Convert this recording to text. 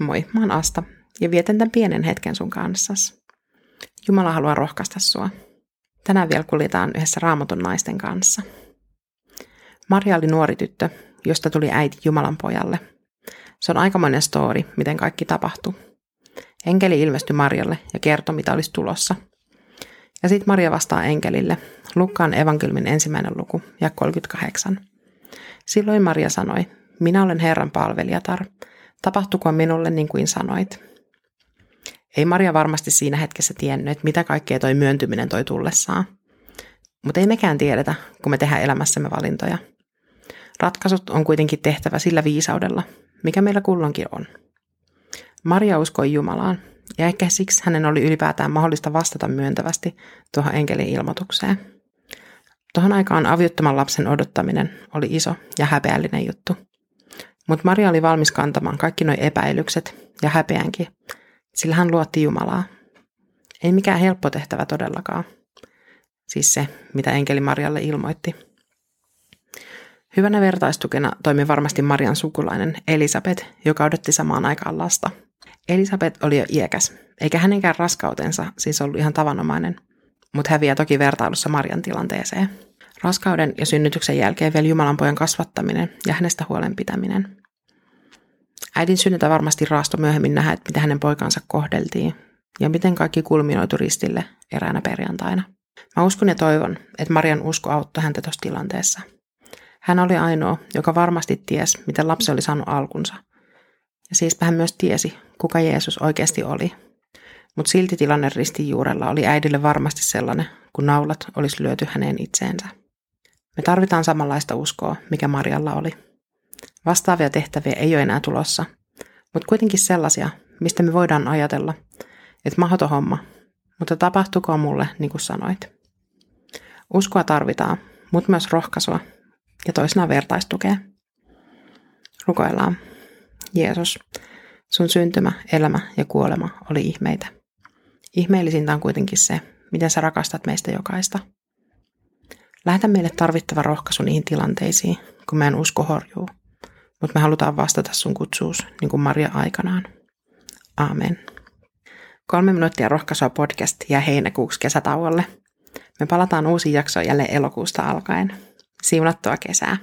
moi, mä oon Asta ja vietän tämän pienen hetken sun kanssas. Jumala haluaa rohkaista sua. Tänään vielä kuljetaan yhdessä raamatun naisten kanssa. Maria oli nuori tyttö, josta tuli äiti Jumalan pojalle. Se on aikamoinen story, miten kaikki tapahtui. Enkeli ilmestyi Marjalle ja kertoi, mitä olisi tulossa. Ja sitten Maria vastaa enkelille. Lukkaan evankelmin ensimmäinen luku, ja 38. Silloin Maria sanoi, minä olen Herran palvelijatar. Tapahtukoon minulle niin kuin sanoit. Ei Maria varmasti siinä hetkessä tiennyt, että mitä kaikkea toi myöntyminen toi tullessaan. Mutta ei mekään tiedetä, kun me tehdään elämässämme valintoja. Ratkaisut on kuitenkin tehtävä sillä viisaudella, mikä meillä kulloinkin on. Maria uskoi Jumalaan, ja ehkä siksi hänen oli ylipäätään mahdollista vastata myöntävästi tuohon enkelin ilmoitukseen. Tuohon aikaan aviottoman lapsen odottaminen oli iso ja häpeällinen juttu. Mutta Maria oli valmis kantamaan kaikki nuo epäilykset ja häpeänkin, sillä hän luotti Jumalaa. Ei mikään helppo tehtävä todellakaan. Siis se, mitä enkeli Marialle ilmoitti. Hyvänä vertaistukena toimi varmasti Marian sukulainen Elisabet, joka odotti samaan aikaan lasta. Elisabet oli jo iäkäs, eikä hänenkään raskautensa siis ollut ihan tavanomainen, mutta häviää toki vertailussa Marian tilanteeseen. Raskauden ja synnytyksen jälkeen vielä Jumalan pojan kasvattaminen ja hänestä huolen pitäminen. Äidin synnytä varmasti raasto myöhemmin nähdä, että miten hänen poikansa kohdeltiin ja miten kaikki kulminoitu ristille eräänä perjantaina. Mä uskon ja toivon, että Marian usko auttoi häntä tuossa tilanteessa. Hän oli ainoa, joka varmasti ties, miten lapsi oli saanut alkunsa. Ja siis hän myös tiesi, kuka Jeesus oikeasti oli. Mutta silti tilanne ristin juurella oli äidille varmasti sellainen, kun naulat olisi lyöty häneen itseensä. Me tarvitaan samanlaista uskoa, mikä Marialla oli. Vastaavia tehtäviä ei ole enää tulossa, mutta kuitenkin sellaisia, mistä me voidaan ajatella, että mahdoton homma, mutta tapahtuko mulle niin kuin sanoit. Uskoa tarvitaan, mutta myös rohkaisua ja toisinaan vertaistukea. Rukoillaan. Jeesus, sun syntymä, elämä ja kuolema oli ihmeitä. Ihmeellisintä on kuitenkin se, miten sä rakastat meistä jokaista. Lähetä meille tarvittava rohkaisu niihin tilanteisiin, kun meidän usko horjuu – mutta me halutaan vastata sun kutsuus, niin kuin Maria aikanaan. Aamen. Kolme minuuttia rohkaisua podcast ja heinäkuuksi kesätauolle. Me palataan uusi jakso jälleen elokuusta alkaen. Siunattua kesää.